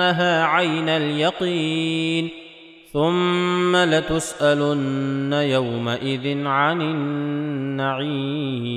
لترونها عين اليقين ثم لتسألن يومئذ عن النعيم.